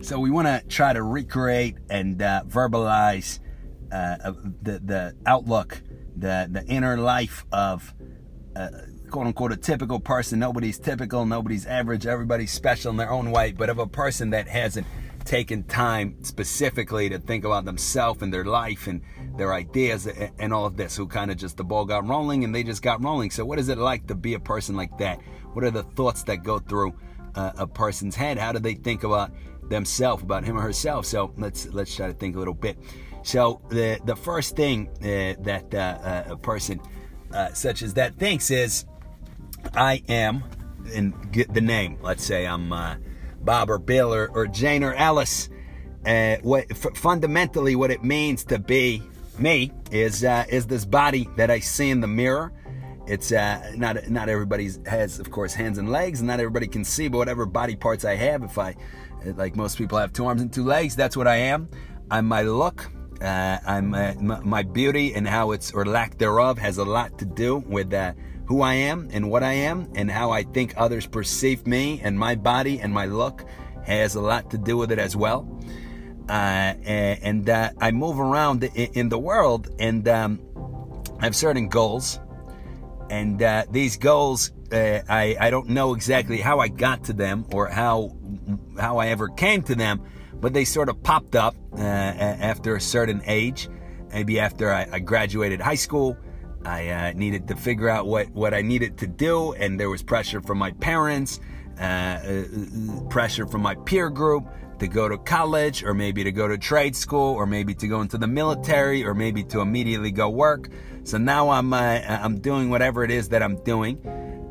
So we want to try to recreate and uh, verbalize uh, the the outlook, the the inner life of uh, quote unquote a typical person. Nobody's typical, nobody's average, everybody's special in their own way, but of a person that hasn't taken time specifically to think about themselves and their life and their ideas and all of this, who kind of just the ball got rolling and they just got rolling. So, what is it like to be a person like that? What are the thoughts that go through uh, a person's head? How do they think about themselves, about him or herself? So, let's let's try to think a little bit. So, the the first thing uh, that uh, uh a person uh, such as that thinks is, I am, and get the name. Let's say I'm uh, Bob or Bill or, or Jane or Alice. Uh what f- fundamentally what it means to be me is is this body that I see in the mirror. It's uh, not not everybody has, of course, hands and legs, and not everybody can see. But whatever body parts I have, if I like most people have two arms and two legs, that's what I am. I'm my look. Uh, I'm uh, my beauty and how it's or lack thereof has a lot to do with uh, who I am and what I am and how I think others perceive me and my body and my look has a lot to do with it as well uh, and uh, I move around in the world, and um, I have certain goals, and uh, these goals uh, I I don't know exactly how I got to them or how how I ever came to them, but they sort of popped up uh, after a certain age, maybe after I, I graduated high school. I uh, needed to figure out what, what I needed to do, and there was pressure from my parents, pressure from my peer group, to go to college or maybe to go to trade school or maybe to go into the military or maybe to immediately go work. So now I'm uh, I'm doing whatever it is that I'm doing.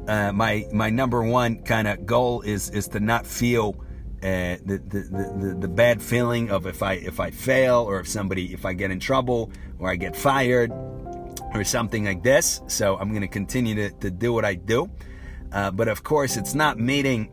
Uh, my my number one kind of goal is is to not feel uh, the, the, the, the bad feeling of if I if I fail or if somebody if I get in trouble or I get fired or something like this. So I'm going to continue to, to do what I do. Uh, but of course, it's not meeting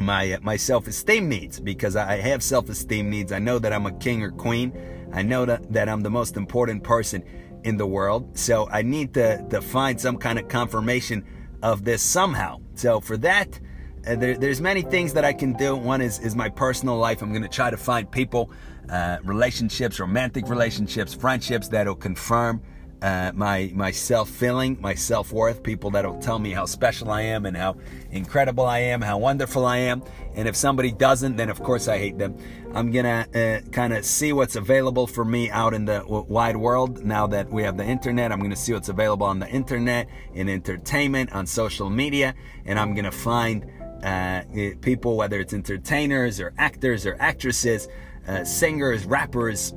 my my self-esteem needs because I have self-esteem needs. I know that I'm a king or queen. I know that, that I'm the most important person in the world. So I need to, to find some kind of confirmation of this somehow. So for that, uh, there, there's many things that I can do. One is is my personal life. I'm going to try to find people, uh, relationships, romantic relationships, friendships that'll confirm uh, my my self feeling, my self worth, people that'll tell me how special I am and how incredible I am, how wonderful I am. And if somebody doesn't, then of course I hate them. I'm gonna uh, kind of see what's available for me out in the wide world now that we have the internet. I'm gonna see what's available on the internet, in entertainment, on social media, and I'm gonna find uh, people, whether it's entertainers or actors or actresses, uh, singers, rappers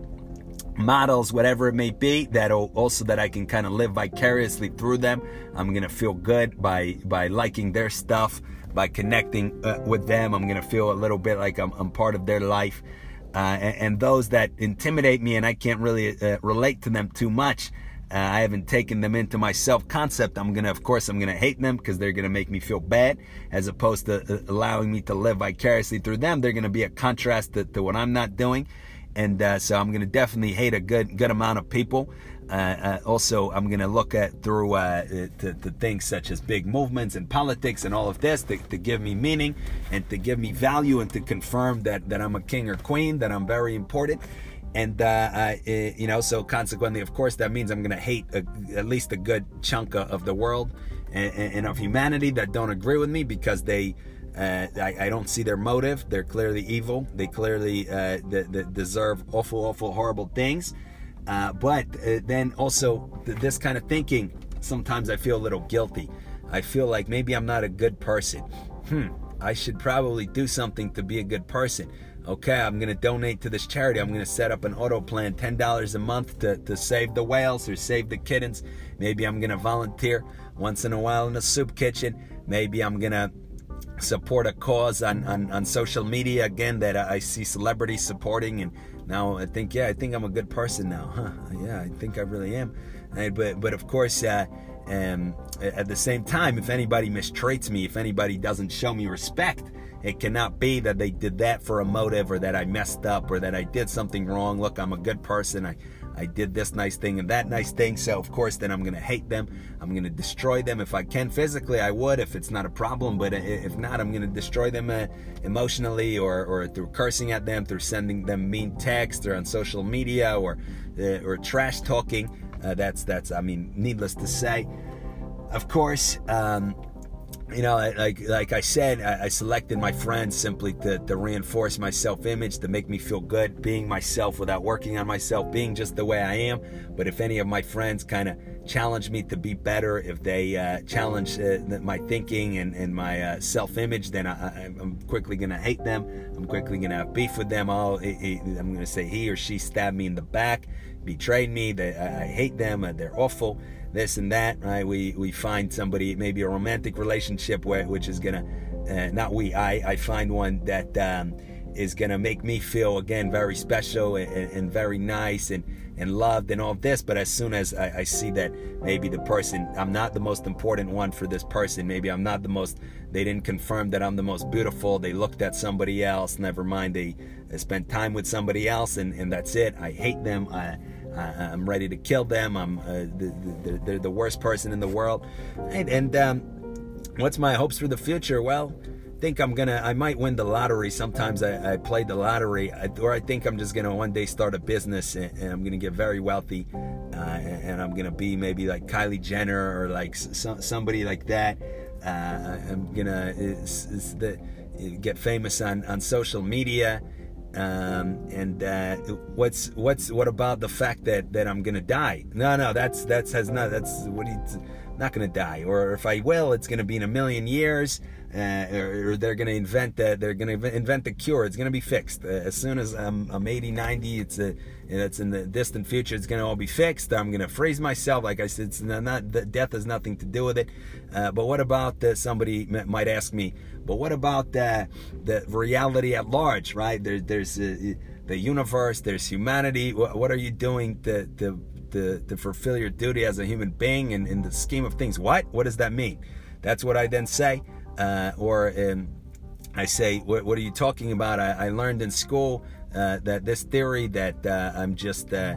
models, whatever it may be, that'll also that I can kind of live vicariously through them. I'm gonna feel good by by liking their stuff, by connecting uh, with them. I'm gonna feel a little bit like I'm, I'm part of their life. Uh, and, and, those that intimidate me and I can't really uh, relate to them too much. Uh, I haven't taken them into my self concept. I'm gonna, of course, I'm gonna hate them because they're gonna make me feel bad, as opposed to uh, allowing me to live vicariously through them. They're gonna be a contrast to, to what I'm not doing and uh, so I'm to definitely hate a good good amount of people. Uh, uh, also, I'm going to look at through uh, to, to, things such as big movements and politics and all of this to, to, give me meaning and to give me value and to confirm that that I'm a king or queen, that I'm very important. And uh, you know, so consequently, of course, that means I'm going to hate a, at least a good chunk of the world and, and of humanity that don't agree with me because they uh, I, I, don't see their motive. They're clearly evil. They clearly uh, deserve awful, awful, horrible things. Uh, but uh, then also th- this kind of thinking, sometimes I feel a little guilty. I feel like maybe I'm not a good person. Hmm, I should probably do something to be a good person. Okay, I'm going to donate to this charity. I'm going to set up an auto plan, $10 a month to, to save the whales or save the kittens. Maybe I'm going to volunteer once in a while in a soup kitchen. Maybe I'm going to support a cause on, on, on social media again that I see celebrities supporting and now I think yeah I think I'm a good person now huh? Yeah I think I really am. And, but but of course uh, um, at the same time if anybody mistreats me if anybody doesn't show me respect it cannot be that they did that for a motive or that I messed up or that I did something wrong. Look I'm a good person. I I did this nice thing and that nice thing. So of course, then I'm gonna hate them. I'm gonna destroy them if I can physically. I would if it's not a problem, but if not, I'm gonna destroy them uh, emotionally or or through cursing at them, through sending them mean texts or on social media or uh, or trash talking. Uh, that's that's I mean, needless to say. Of course. Um, you know, like like I said, I, selected my friends simply to, to reinforce my self-image, to make me feel good, being myself without working on myself, being just the way I am. But if any of my friends kind of challenge me to be better, if they uh, challenge uh, my thinking and, and my uh, self-image, then I, am quickly gonna hate them. I'm quickly gonna have beef with them. All I'm gonna say he or she stabbed me in the back, betrayed me. They, I hate them. They're awful this and that, right? We we find somebody maybe a romantic relationship where which is gonna uh, not we I I find one that um, is gonna make me feel again very special and, and, very nice and and loved and all of this. But as soon as I, I see that maybe the person I'm not the most important one for this person, maybe I'm not the most. They didn't confirm that I'm the most beautiful. They looked at somebody else. Never mind, they, spent time with somebody else, and and that's it. I hate them. I I, am ready to kill them. I'm uh, the, the, they're the worst person in the world. And, and um, what's my hopes for the future? Well, think I'm gonna. I might win the lottery. Sometimes I, I play the lottery, or I think I'm just gonna one day start a business and, and I'm gonna get very wealthy, uh, and, I'm gonna be maybe like Kylie Jenner or like somebody like that. Uh, I'm gonna is, is the, get famous on on social media um, and uh, what's what's what about the fact that that I'm gonna die? No, no, that's that's has not that's what he not gonna die. Or if I will, it's gonna be in a million years, uh, or, or, they're gonna invent that they're gonna invent the cure. It's gonna be fixed uh, as soon as I'm, I'm 80, 90. It's a it's in the distant future. It's gonna all be fixed. I'm gonna freeze myself. Like I said, it's not, not death has nothing to do with it. Uh, but what about somebody might ask me? But what about the the reality at large, right? There, there's uh, the universe, there's humanity. What, what are you doing to, to, to, to, fulfill your duty as a human being and in the scheme of things? What? What does that mean? That's what I then say. Uh, or um, I say, what, what, are you talking about? I, I learned in school uh, that this theory that uh, I'm just uh,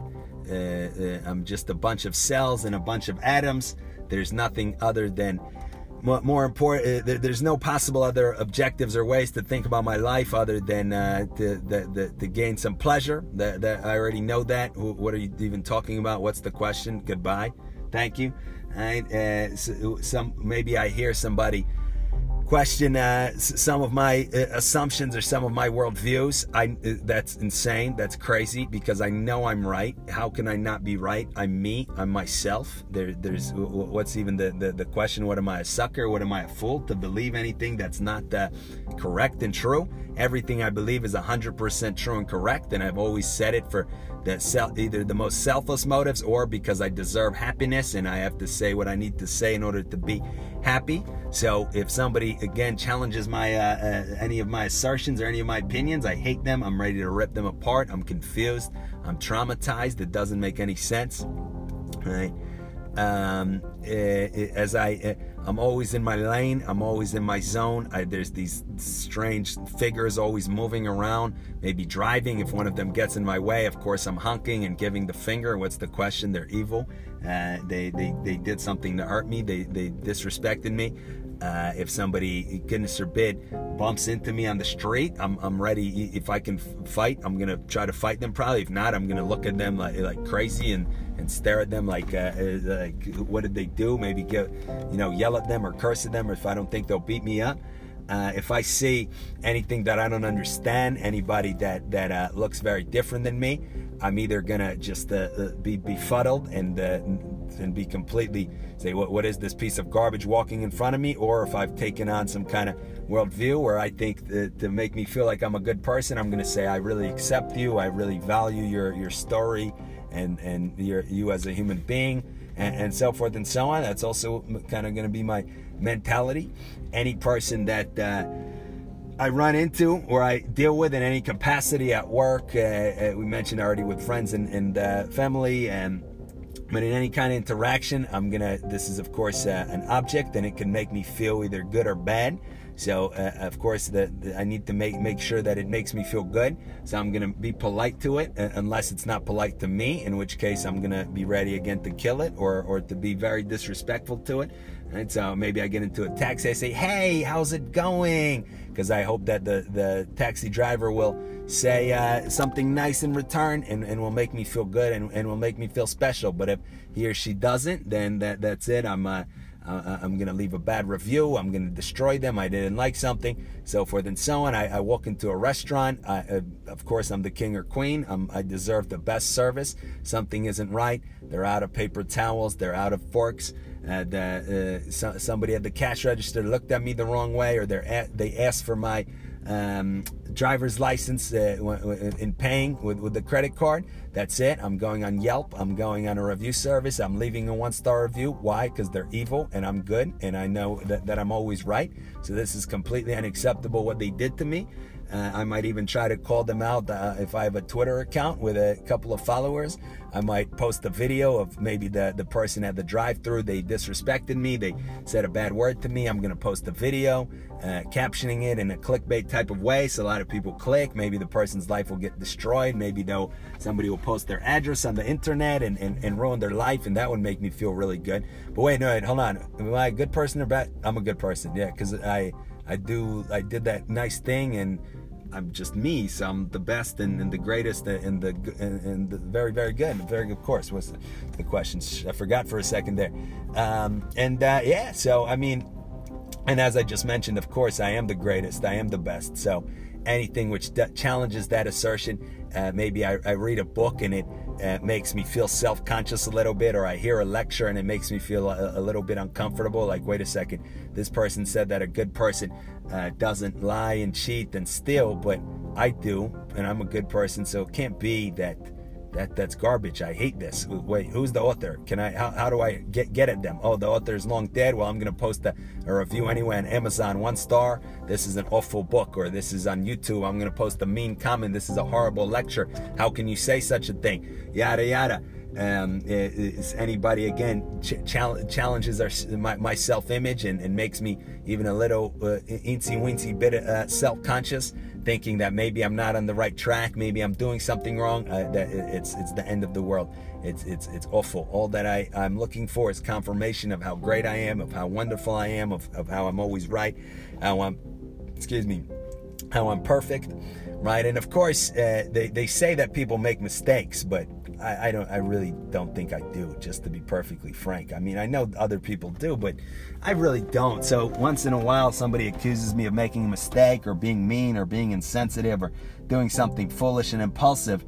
uh, I'm just a bunch of cells and a bunch of atoms. There's nothing other than more important, uh, there's no possible other objectives or ways to think about my life other than uh, to, to, to, gain some pleasure. That, that I already know that. What are you even talking about? What's the question? Goodbye. Thank you. Right? Uh, so, some maybe I hear somebody question uh, some of my uh, assumptions or some of my worldviews. I uh, that's insane. That's crazy because I know I'm right. How can I not be right? I'm me. I'm myself. There, there's what's even the, the, the question? What am I a sucker? What am I a fool to believe anything that's not uh, correct and true? Everything I believe is 100% true and correct, and I've always said it for self, either the most selfless motives or because I deserve happiness and I have to say what I need to say in order to be happy. So if somebody again challenges my uh, uh, any of my assertions or any of my opinions, I hate them. I'm ready to rip them apart. I'm confused. I'm traumatized. It doesn't make any sense. Right. Um, eh, eh, as I, eh, I'm always in my lane. I'm always in my zone. I, there's these strange figures always moving around, maybe driving. If one of them gets in my way, of course, I'm honking and giving the finger. What's the question? They're evil. Uh, they, they, they did something to hurt me. They, they disrespected me. Uh, if somebody, goodness forbid, bumps into me on the street, I'm, I'm ready. If I can fight, I'm gonna try to fight them. Probably, if not, I'm gonna look at them like, like crazy and, and stare at them like, uh, uh like, what did they do? Maybe get, you know, yell at them or curse at them, or if I don't think they'll beat me up. Uh, if I see anything that I don't understand, anybody that that uh, looks very different than me, I'm either gonna just uh, uh be befuddled and uh, and be completely say, what what is this piece of garbage walking in front of me? Or if I've taken on some kind of worldview where I think that, to make me feel like I'm a good person, I'm gonna say I really accept you, I really value your your story, and and your you as a human being, and, and so forth and so on. That's also kind of gonna be my mentality. Any person that uh, I run into or I deal with in any capacity at work, uh, uh, we mentioned already with friends and, and uh, family, and but in any kind of interaction, I'm gonna. This is of course uh, an object, and it can make me feel either good or bad. So uh, of course, the, the, I need to make make sure that it makes me feel good. So I'm gonna be polite to it, uh, unless it's not polite to me, in which case I'm gonna be ready again to kill it or or to be very disrespectful to it. And so maybe I get into a taxi, I say, "Hey, how's it going?" Because I hope that the the taxi driver will say uh, something nice in return and, and will make me feel good and, and will make me feel special. But if he or she doesn't, then that that's it. I'm uh, uh, I'm going to leave a bad review. I'm to destroy them. I didn't like something, so forth and so on. I, I walk into a restaurant. I, uh, of course, I'm the king or queen. I'm, I deserve the best service. Something isn't right. They're out of paper towels. They're out of forks. Uh, the, uh, so, somebody at the cash register looked at me the wrong way, or they asked for my um, driver's license uh, in paying with, with the credit card. That's it. I'm going on Yelp. I'm going on a review service. I'm leaving a one star review. Why? Because they're evil and I'm good and I know that, that I'm always right. So this is completely unacceptable what they did to me. Uh, I might even try to call them out uh, if I have a Twitter account with a couple of followers. I might post a video of maybe the, the person at the drive through. They disrespected me. They said a bad word to me. I'm going to post a video uh, captioning it in a clickbait type of way. So a lot of people click. Maybe the person's life will get destroyed. Maybe they'll, somebody will post their address on the internet and, and, and ruin their life. And that would make me feel really good. But wait, no, wait, hold on. Am I a good person or bad? I'm a good person. Yeah. Cause I, I do, I did that nice thing and I'm just me, so I'm the best and, and the greatest and the and, and, the very very good. Very of course was the, the question. I forgot for a second there. Um, and uh, yeah, so I mean, and as I just mentioned, of course, I am the greatest. I am the best. So anything which challenges that assertion, uh, maybe I, I, read a book and it uh, makes me feel self-conscious a little bit, or I hear a lecture and it makes me feel a, a, little bit uncomfortable. Like, wait a second, this person said that a good person uh, doesn't lie and cheat and steal, but I do, and I'm a good person, so it can't be that that that's garbage. I hate this. Wait, who's the author? Can I? How, how do I get get at them? Oh, the author is long dead. Well, I'm gonna post a, a review anyway on Amazon, one star. This is an awful book, or this is on YouTube. I'm gonna post a mean comment. This is a horrible lecture. How can you say such a thing? Yada yada. Um, is anybody again ch- challenges our, my, my self-image and, and, makes me even a little uh, eensy weensy bit uh, self-conscious thinking that maybe I'm not on the right track, maybe I'm doing something wrong, uh, that it's it's the end of the world. It's it's it's awful. All that I I'm looking for is confirmation of how great I am, of how wonderful I am, of, of how I'm always right, how I'm excuse me, how I'm perfect, right? And of course, uh, they they say that people make mistakes, but I, I, don't. I really don't think I do. Just to be perfectly frank. I mean, I know other people do, but I really don't. So once in a while, somebody accuses me of making a mistake or being mean or being insensitive or doing something foolish and impulsive.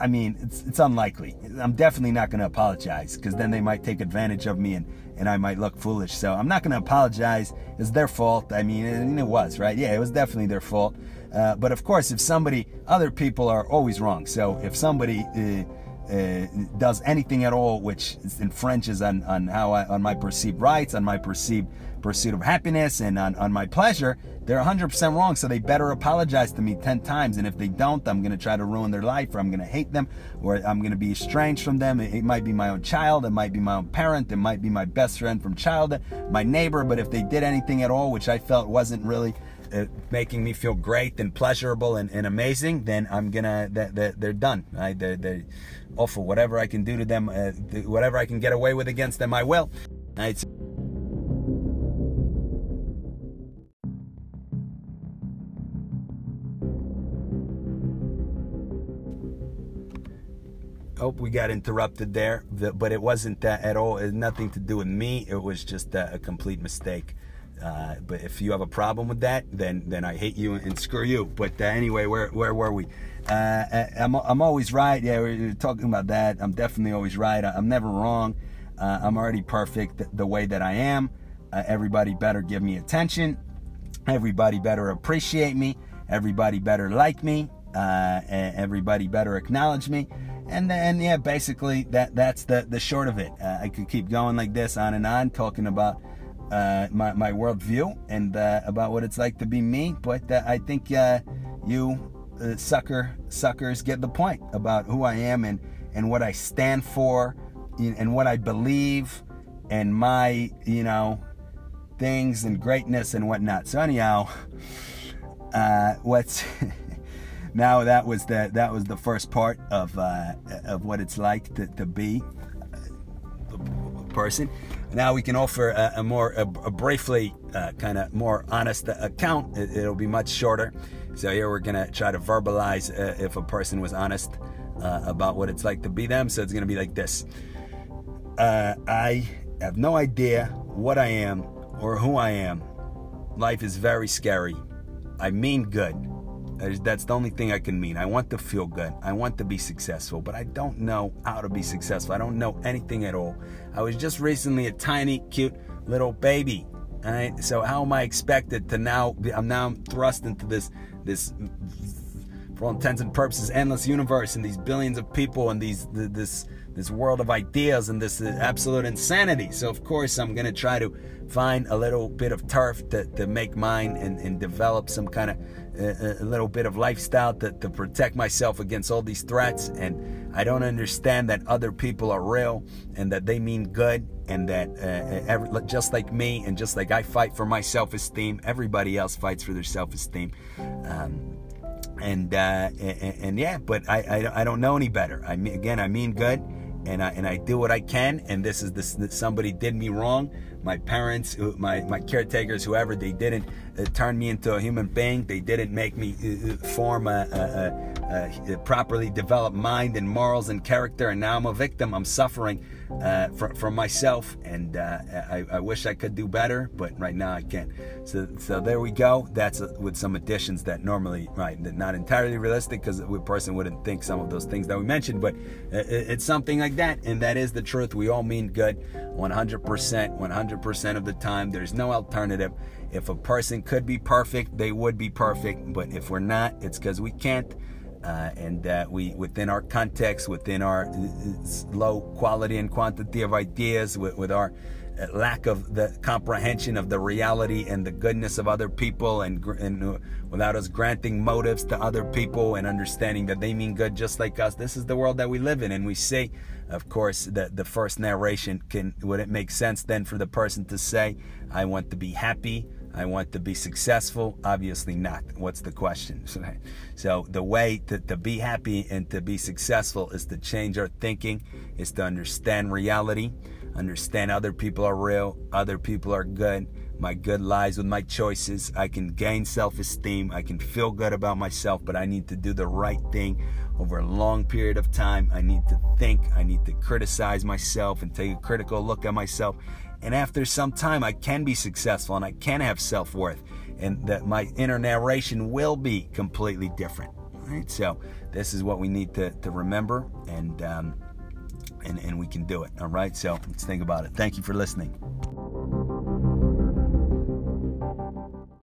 I mean, it's, it's unlikely. I'm definitely not going to apologize because then they might take advantage of me and, and I might look foolish. So I'm not going to apologize. It's their fault. I mean, and it was, right? Yeah, it was definitely their fault. Uh, but of course, if somebody, other people are always wrong. So if somebody, uh, uh, does anything at all which infringes on, on how I, on my perceived rights, on my perceived pursuit of happiness, and on, on my pleasure, they're 100% wrong. So they better apologize to me 10 times. And if they don't, I'm going to try to ruin their life, or I'm going to hate them, or I'm going to be estranged from them. It, it might be my own child, it might be my own parent, it might be my best friend from childhood, my neighbor. But if they did anything at all which I felt wasn't really uh, making me feel great and pleasurable and, and amazing, then I'm gonna that they're, they're, done. Right? They're, they're awful. Whatever I can do to them, uh, whatever I can get away with against them, I will. Right? Oh, we got interrupted there, but it wasn't that at all. It had nothing to do with me. It was just a, a complete mistake. Uh, but if you have a problem with that, then then I hate you and screw you. But uh, anyway, where where were we? Uh, uh I'm I'm always right. Yeah, we're talking about that. I'm definitely always right. I'm never wrong. Uh, I'm already perfect the way that I am. Everybody better give me attention. Everybody better appreciate me. Everybody better like me. everybody better acknowledge me. And then yeah, basically that that's the the short of it. I could keep going like this on and on talking about uh, my, my worldview and uh, about what it's like to be me. But uh, I think uh, you uh, sucker suckers get the point about who I am and, and what I stand for and what I believe and my, you know, things and greatness and whatnot. So anyhow, uh, what's now that was the that was the first part of of what it's like to, to be a person. Now we can offer a, a more a, a briefly uh, kind of more honest account. It, will be much shorter. So here we're gonna try to verbalize uh, if a person was honest uh, about what it's like to be them. So it's gonna be like this. Uh, I have no idea what I am or who I am. Life is very scary. I mean good. That's the only thing I can mean. I want to feel good. I want to be successful, but I don't know how to be successful. I don't know anything at all. I was just recently a tiny, cute little baby. All right. So how am I expected to now? I'm now thrust into this this for all intents and purposes endless universe and these billions of people and these this this world of ideas and this absolute insanity. So of course I'm gonna try to find a little bit of turf to, to make mine and, and develop some kind of uh, a little bit of lifestyle to, to protect myself against all these threats. And I don't understand that other people are real and that they mean good and that uh, every, just like me and just like I fight for my self-esteem, everybody else fights for their self-esteem. Um, and, uh, and, and yeah, but I, I, I don't know any better. I mean, again, I mean good and I, and I do what I can. And this is this, somebody did me wrong. My parents, my, my caretakers, whoever, they didn't uh, turned me into a human being. They didn't make me uh, uh form a, a, a, a, properly developed mind and morals and character. And now I'm a victim. I'm suffering uh, from, myself. And uh, I, I wish I could do better, but right now I can't. So, so there we go. That's with some additions that normally, right, not entirely realistic because a person wouldn't think some of those things that we mentioned, but it's something like that. And that is the truth. We all mean good 100%, 100% of the time. There's no alternative. If a person could be perfect, they would be perfect. But if we're not, it's because we can't. Uh, and that we, within our context, within our low quality and quantity of ideas, with, with our lack of the comprehension of the reality and the goodness of other people and, and uh, without us granting motives to other people and understanding that they mean good just like us this is the world that we live in and we say of course that the first narration can would it make sense then for the person to say i want to be happy I want to be successful? Obviously not. What's the question? So the way to, to be happy and to be successful is to change our thinking, is to understand reality, understand other people are real, other people are good. My good lies with my choices. I can gain self esteem. I can feel good about myself, but I need to do the right thing over a long period of time. I need to think. I need to criticize myself and take a critical look at myself. And after some time, I can be successful and I can have self worth, and that my inner narration will be completely different. Right? So, this is what we need to, to remember. And, um, and, and we can do it. All right. So let's think about it. Thank you for listening.